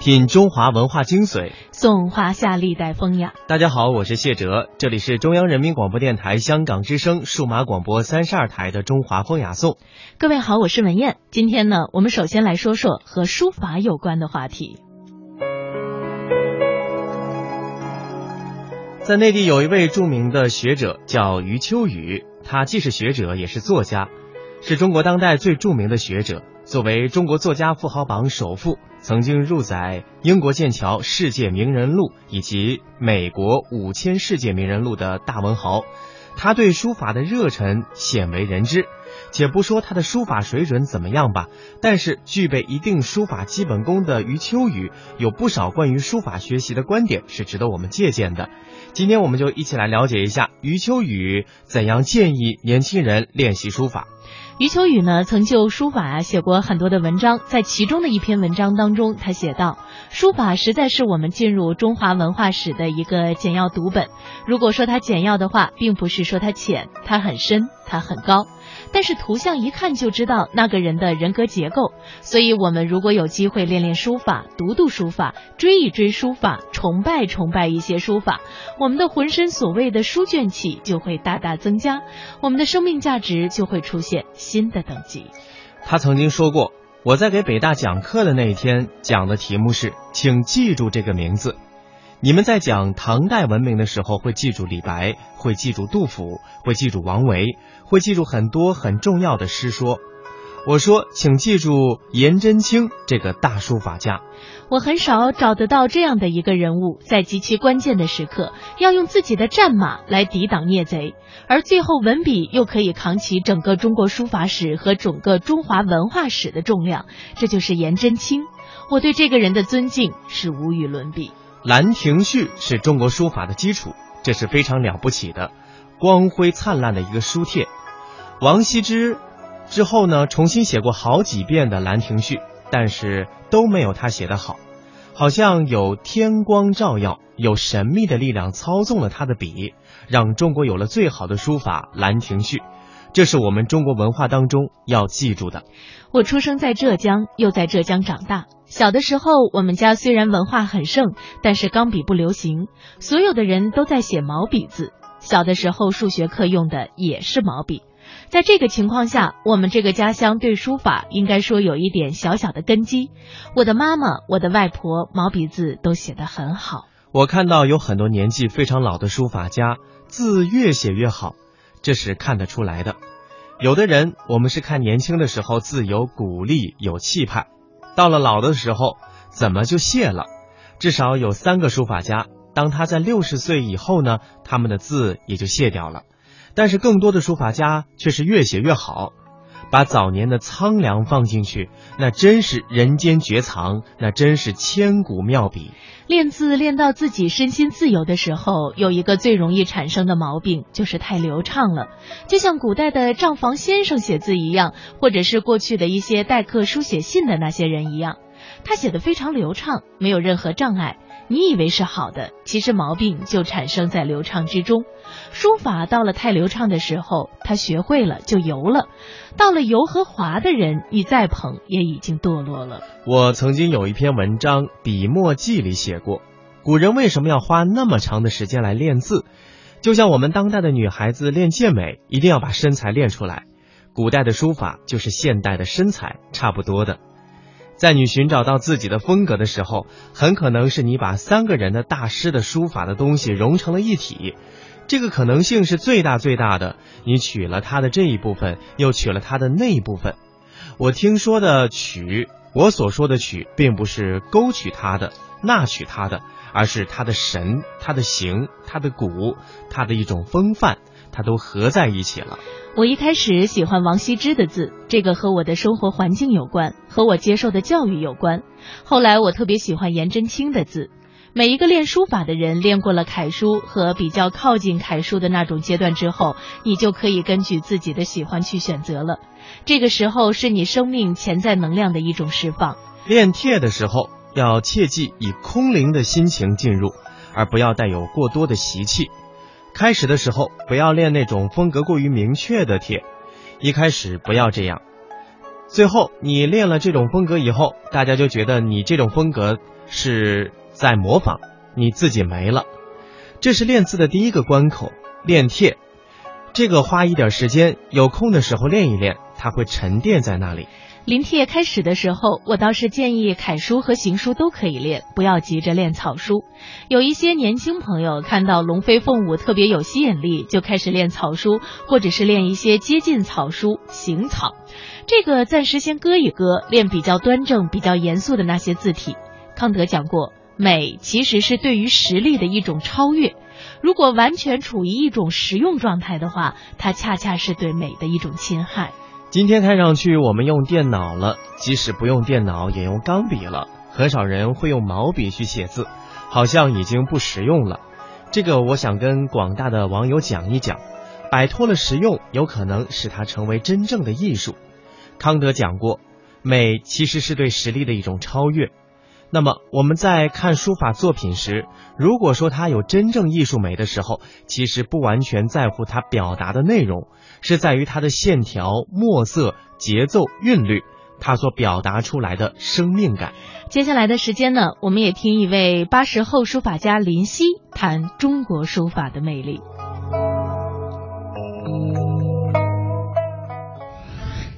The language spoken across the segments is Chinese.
品中华文化精髓，颂华夏历代风雅。大家好，我是谢哲，这里是中央人民广播电台香港之声数码广播三十二台的中华风雅颂。各位好，我是文燕。今天呢，我们首先来说说和书法有关的话题。在内地有一位著名的学者叫余秋雨，他既是学者也是作家，是中国当代最著名的学者。作为中国作家富豪榜首富，曾经入载英国剑桥世界名人录以及美国五千世界名人录的大文豪，他对书法的热忱鲜为人知。且不说他的书法水准怎么样吧，但是具备一定书法基本功的余秋雨，有不少关于书法学习的观点是值得我们借鉴的。今天我们就一起来了解一下余秋雨怎样建议年轻人练习书法。余秋雨呢，曾就书法啊写过很多的文章，在其中的一篇文章当中，他写道：“书法实在是我们进入中华文化史的一个简要读本。如果说它简要的话，并不是说它浅，它很深，它很高。”但是图像一看就知道那个人的人格结构，所以我们如果有机会练练书法、读读书法、追一追书法、崇拜崇拜一些书法，我们的浑身所谓的书卷气就会大大增加，我们的生命价值就会出现新的等级。他曾经说过，我在给北大讲课的那一天讲的题目是，请记住这个名字。你们在讲唐代文明的时候，会记住李白，会记住杜甫，会记住王维，会记住很多很重要的诗说。我说，请记住颜真卿这个大书法家。我很少找得到这样的一个人物，在极其关键的时刻，要用自己的战马来抵挡孽贼，而最后文笔又可以扛起整个中国书法史和整个中华文化史的重量。这就是颜真卿。我对这个人的尊敬是无与伦比。《兰亭序》是中国书法的基础，这是非常了不起的、光辉灿烂的一个书帖。王羲之之后呢，重新写过好几遍的《兰亭序》，但是都没有他写的好，好像有天光照耀，有神秘的力量操纵了他的笔，让中国有了最好的书法《兰亭序》。这是我们中国文化当中要记住的。我出生在浙江，又在浙江长大。小的时候，我们家虽然文化很盛，但是钢笔不流行，所有的人都在写毛笔字。小的时候，数学课用的也是毛笔。在这个情况下，我们这个家乡对书法应该说有一点小小的根基。我的妈妈、我的外婆毛笔字都写得很好。我看到有很多年纪非常老的书法家，字越写越好。这是看得出来的。有的人，我们是看年轻的时候自由鼓励、有气派，到了老的时候，怎么就谢了？至少有三个书法家，当他在六十岁以后呢，他们的字也就谢掉了。但是更多的书法家却是越写越好。把早年的苍凉放进去，那真是人间绝藏，那真是千古妙笔。练字练到自己身心自由的时候，有一个最容易产生的毛病，就是太流畅了。就像古代的账房先生写字一样，或者是过去的一些代客书写信的那些人一样，他写的非常流畅，没有任何障碍。你以为是好的，其实毛病就产生在流畅之中。书法到了太流畅的时候，他学会了就油了；到了油和滑的人，你再捧也已经堕落了。我曾经有一篇文章《笔墨记》里写过，古人为什么要花那么长的时间来练字？就像我们当代的女孩子练健美，一定要把身材练出来。古代的书法就是现代的身材，差不多的。在你寻找到自己的风格的时候，很可能是你把三个人的大师的书法的东西融成了一体，这个可能性是最大最大的。你取了他的这一部分，又取了他的那一部分。我听说的取，我所说的取，并不是勾取他的、纳取他的，而是他的神、他的形、他的骨、他的一种风范，它都合在一起了。我一开始喜欢王羲之的字，这个和我的生活环境有关，和我接受的教育有关。后来我特别喜欢颜真卿的字。每一个练书法的人，练过了楷书和比较靠近楷书的那种阶段之后，你就可以根据自己的喜欢去选择了。这个时候是你生命潜在能量的一种释放。练帖的时候要切记以空灵的心情进入，而不要带有过多的习气。开始的时候不要练那种风格过于明确的帖，一开始不要这样。最后你练了这种风格以后，大家就觉得你这种风格是在模仿，你自己没了。这是练字的第一个关口，练帖。这个花一点时间，有空的时候练一练，它会沉淀在那里。临帖开始的时候，我倒是建议楷书和行书都可以练，不要急着练草书。有一些年轻朋友看到龙飞凤舞特别有吸引力，就开始练草书，或者是练一些接近草书行草。这个暂时先搁一搁，练比较端正、比较严肃的那些字体。康德讲过，美其实是对于实力的一种超越。如果完全处于一种实用状态的话，它恰恰是对美的一种侵害。今天看上去我们用电脑了，即使不用电脑也用钢笔了，很少人会用毛笔去写字，好像已经不实用了。这个我想跟广大的网友讲一讲，摆脱了实用，有可能使它成为真正的艺术。康德讲过，美其实是对实力的一种超越。那么我们在看书法作品时，如果说它有真正艺术美的时候，其实不完全在乎它表达的内容，是在于它的线条、墨色、节奏、韵律，它所表达出来的生命感。接下来的时间呢，我们也听一位八十后书法家林夕谈中国书法的魅力。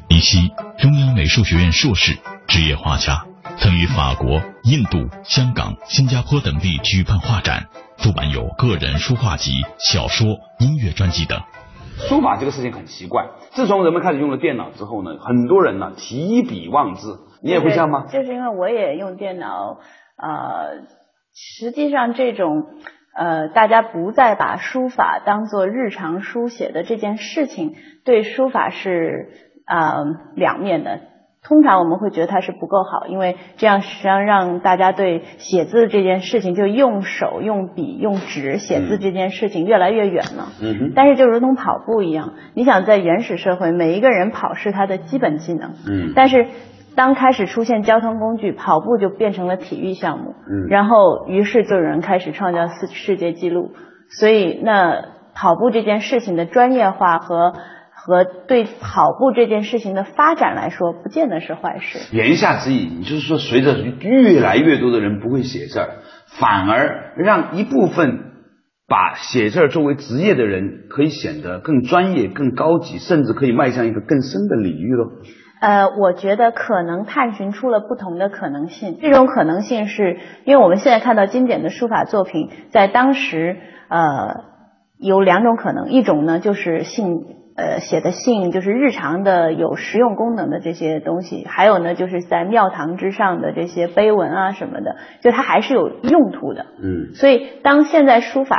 林夕，中央美术学院硕士，职业画家。曾于法国、印度、香港、新加坡等地举办画展，出版有个人书画集、小说、音乐专辑等。书法这个事情很奇怪，自从人们开始用了电脑之后呢，很多人呢提笔忘字，你也会这样吗？就是因为我也用电脑，呃，实际上这种呃，大家不再把书法当做日常书写的这件事情，对书法是啊两面的。通常我们会觉得它是不够好，因为这样实际上让大家对写字这件事情，就用手、用笔、用纸写字这件事情越来越远了。嗯哼。但是就如同跑步一样，你想在原始社会，每一个人跑是他的基本技能。嗯。但是当开始出现交通工具，跑步就变成了体育项目。嗯。然后，于是就有人开始创造世世界纪录。所以，那跑步这件事情的专业化和。和对跑步这件事情的发展来说，不见得是坏事。言下之意，你就是说，随着越来越多的人不会写字儿，反而让一部分把写字儿作为职业的人，可以显得更专业、更高级，甚至可以迈向一个更深的领域喽。呃，我觉得可能探寻出了不同的可能性。这种可能性是因为我们现在看到经典的书法作品，在当时呃有两种可能，一种呢就是信。呃，写的信就是日常的有实用功能的这些东西，还有呢，就是在庙堂之上的这些碑文啊什么的，就它还是有用途的。嗯，所以当现在书法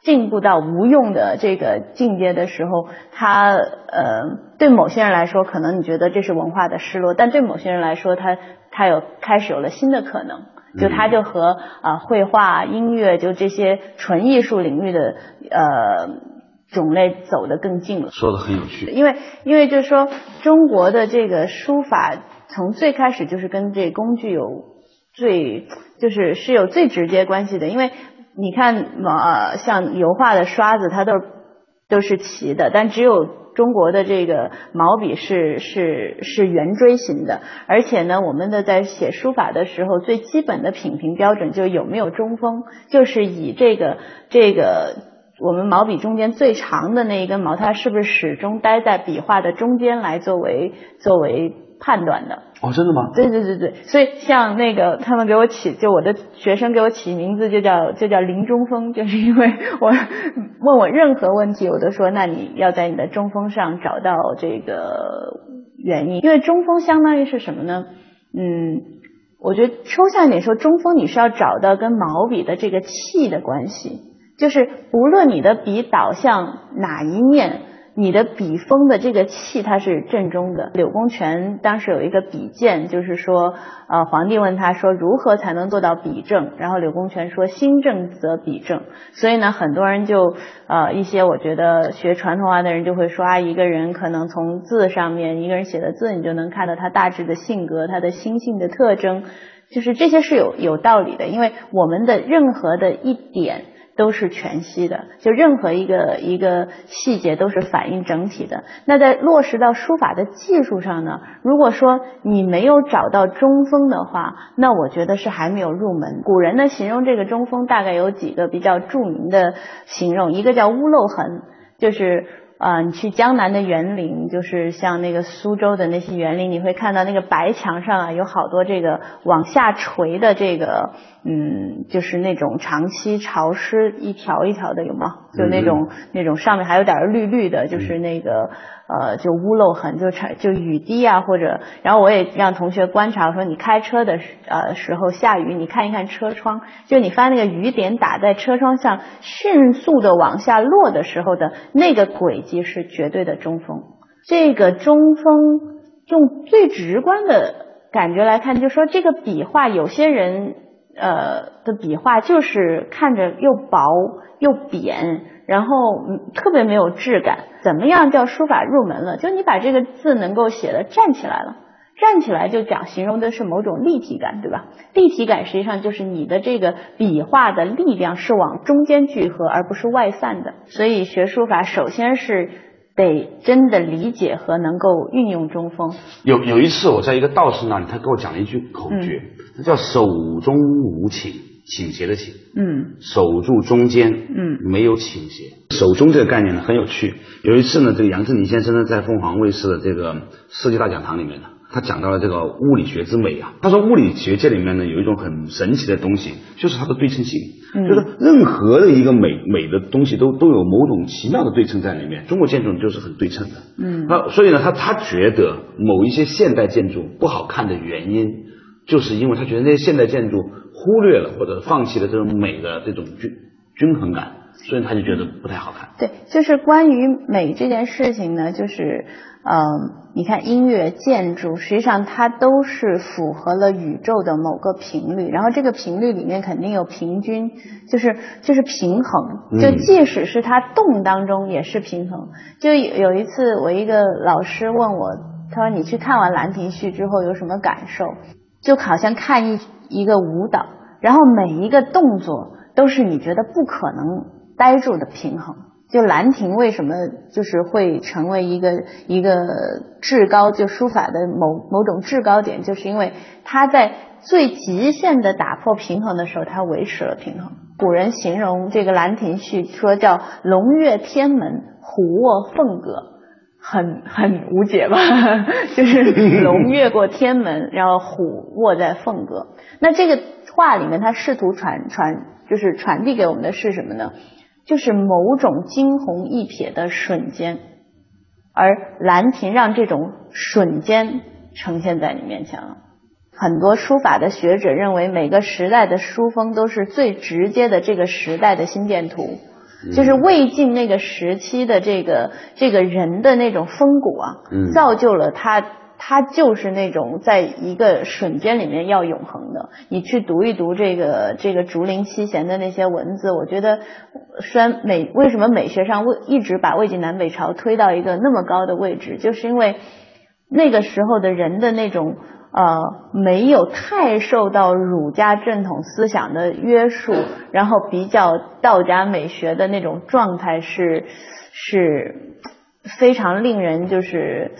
进步到无用的这个境界的时候，它呃，对某些人来说，可能你觉得这是文化的失落，但对某些人来说，它它有开始有了新的可能，就它就和啊绘画、音乐就这些纯艺术领域的呃。种类走得更近了，说的很有趣。因为因为就是说，中国的这个书法从最开始就是跟这工具有最就是是有最直接关系的。因为你看呃像油画的刷子，它都都是齐的，但只有中国的这个毛笔是是是圆锥形的。而且呢，我们的在写书法的时候，最基本的品评标准就有没有中锋，就是以这个这个。我们毛笔中间最长的那一根毛，它是不是始终待在笔画的中间来作为作为判断的？哦，真的吗？对对对对，所以像那个他们给我起，就我的学生给我起名字就叫就叫林中锋，就是因为我问我任何问题，我都说那你要在你的中锋上找到这个原因，因为中锋相当于是什么呢？嗯，我觉得抽象一点说，中锋你是要找到跟毛笔的这个气的关系。就是无论你的笔倒向哪一面，你的笔锋的这个气它是正中的。柳公权当时有一个笔鉴，就是说，呃，皇帝问他说如何才能做到笔正，然后柳公权说心正则笔正。所以呢，很多人就呃一些我觉得学传统画的人就会说啊，一个人可能从字上面，一个人写的字，你就能看到他大致的性格，他的心性的特征，就是这些是有有道理的，因为我们的任何的一点。都是全息的，就任何一个一个细节都是反映整体的。那在落实到书法的技术上呢？如果说你没有找到中锋的话，那我觉得是还没有入门。古人呢形容这个中锋大概有几个比较著名的形容，一个叫屋漏痕，就是。啊，你去江南的园林，就是像那个苏州的那些园林，你会看到那个白墙上啊，有好多这个往下垂的这个，嗯，就是那种长期潮湿一条一条的，有吗？就那种那种上面还有点绿绿的，就是那个。呃，就屋漏痕，就成就雨滴啊，或者，然后我也让同学观察，我说你开车的时呃时候下雨，你看一看车窗，就你发那个雨点打在车窗上，迅速的往下落的时候的那个轨即是绝对的中锋。这个中锋用最直观的感觉来看，就说这个笔画，有些人呃的笔画就是看着又薄又扁。然后特别没有质感，怎么样叫书法入门了？就你把这个字能够写的站起来了，站起来就讲形容的是某种立体感，对吧？立体感实际上就是你的这个笔画的力量是往中间聚合，而不是外散的。所以学书法首先是得真的理解和能够运用中锋。有有一次我在一个道士那里，他给我讲了一句口诀，叫手中无情。倾斜的倾，嗯，守住中间，嗯，没有倾斜。手中这个概念呢很有趣。有一次呢，这个杨振宁先生呢在凤凰卫视的这个设计大讲堂里面呢，他讲到了这个物理学之美啊。他说物理学界里面呢有一种很神奇的东西，就是它的对称性，就是任何的一个美美的东西都都有某种奇妙的对称在里面。中国建筑就是很对称的，嗯，那所以呢，他他觉得某一些现代建筑不好看的原因，就是因为他觉得那些现代建筑。忽略了或者放弃了这种美的这种均均衡感，所以他就觉得不太好看。对，就是关于美这件事情呢，就是嗯，你看音乐、建筑，实际上它都是符合了宇宙的某个频率，然后这个频率里面肯定有平均，就是就是平衡，就即使是它动当中也是平衡。就有一次，我一个老师问我，他说你去看完《兰亭序》之后有什么感受？就好像看一一个舞蹈，然后每一个动作都是你觉得不可能呆住的平衡。就兰亭为什么就是会成为一个一个至高，就书法的某某种制高点，就是因为他在最极限的打破平衡的时候，他维持了平衡。古人形容这个《兰亭序》说叫“龙跃天门，虎卧凤阁”。很很无解吧，就是 龙越过天门，然后虎卧在凤阁。那这个话里面，他试图传传，就是传递给我们的是什么呢？就是某种惊鸿一瞥的瞬间，而兰亭让这种瞬间呈现在你面前了。很多书法的学者认为，每个时代的书风都是最直接的这个时代的心电图。就是魏晋那个时期的这个这个人的那种风骨啊，造就了他，他就是那种在一个瞬间里面要永恒的。你去读一读这个这个竹林七贤的那些文字，我觉得，虽然美为什么美学上魏一直把魏晋南北朝推到一个那么高的位置，就是因为那个时候的人的那种。呃，没有太受到儒家正统思想的约束，然后比较道家美学的那种状态是是非常令人就是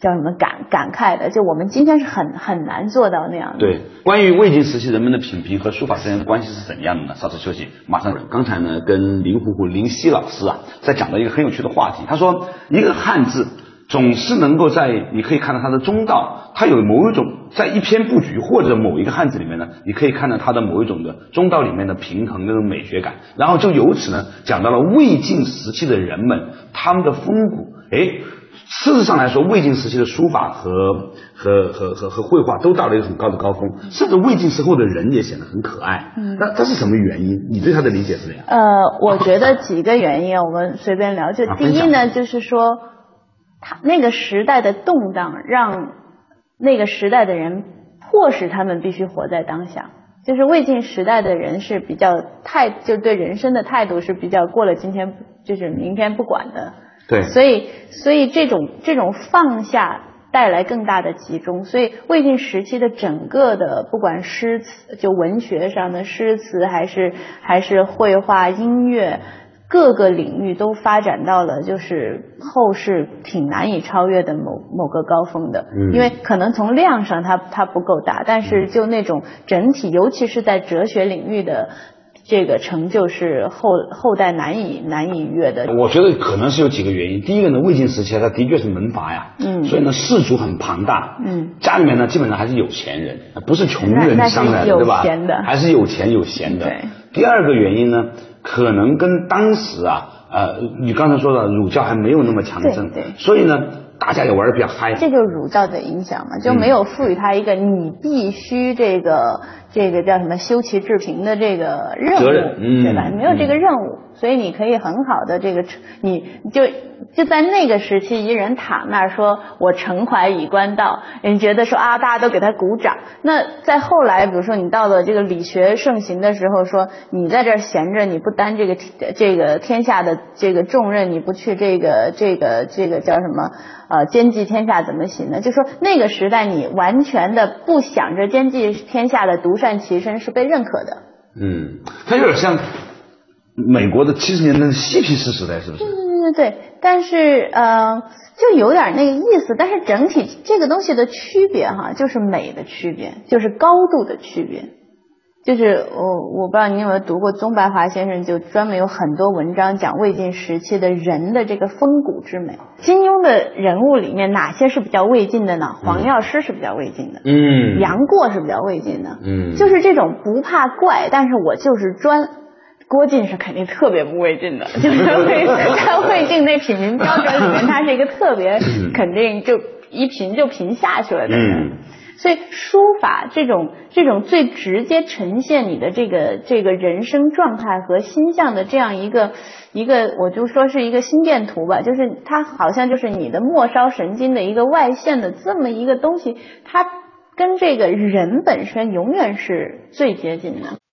叫什么感感慨的。就我们今天是很很难做到那样的。对，关于魏晋时期人们的品评和书法之间的关系是怎样的呢？稍事休息，马上。刚才呢，跟林虎虎林夕老师啊，在讲到一个很有趣的话题。他说，一个汉字。总是能够在你可以看到它的中道，它有某一种在一篇布局或者某一个汉字里面呢，你可以看到它的某一种的中道里面的平衡那种美学感，然后就由此呢讲到了魏晋时期的人们他们的风骨。哎，事实上来说，魏晋时期的书法和和和和和绘画都到了一个很高的高峰，甚至魏晋时候的人也显得很可爱。嗯，那这是什么原因？你对他的理解是怎样？呃，我觉得几个原因，我们随便聊。就第一呢，就是说。他那个时代的动荡，让那个时代的人迫使他们必须活在当下。就是魏晋时代的人是比较态，就对人生的态度是比较过了今天就是明天不管的。对。所以，所以这种这种放下带来更大的集中。所以魏晋时期的整个的不管诗词，就文学上的诗词，还是还是绘画、音乐。各个领域都发展到了就是后世挺难以超越的某某个高峰的，因为可能从量上它它不够大，但是就那种整体，尤其是在哲学领域的这个成就是后后代难以难以逾越的。我觉得可能是有几个原因，第一个呢，魏晋时期它的确是门阀呀，嗯，所以呢氏族很庞大，嗯，家里面呢基本上还是有钱人，不是穷人上来的，对吧？还是有钱有闲的。对。第二个原因呢？可能跟当时啊，呃，你刚才说的儒教还没有那么强盛，对，所以呢，大家也玩的比较嗨。这就是儒教的影响嘛，就没有赋予他一个你必须这个这个叫什么修齐治平的这个任务，对吧？没有这个任务，所以你可以很好的这个，你就。就在那个时期，一人躺那儿说：“我诚怀以观道。”人觉得说啊，大家都给他鼓掌。那在后来，比如说你到了这个理学盛行的时候，说你在这儿闲着，你不担这个这个天下的这个重任，你不去这个这个这个叫什么呃兼济天下怎么行呢？就说那个时代，你完全的不想着兼济天下的独善其身是被认可的。嗯，它有点像美国的七十年代的嬉皮士时代，是不是？对对对，但是呃，就有点那个意思。但是整体这个东西的区别哈，就是美的区别，就是高度的区别。就是我我不知道你有没有读过宗白华先生，就专门有很多文章讲魏晋时期的人的这个风骨之美。金庸的人物里面哪些是比较魏晋的呢？黄药师是比较魏晋的，嗯，杨过是比较魏晋的，嗯，就是这种不怕怪，但是我就是专。郭靖是肯定特别不魏晋的，就是在 魏晋那品评标准里面，他是一个特别肯定就一评就评下去了的人。所以书法这种这种最直接呈现你的这个这个人生状态和心象的这样一个一个，我就说是一个心电图吧，就是它好像就是你的末梢神经的一个外线的这么一个东西，它跟这个人本身永远是最接近的。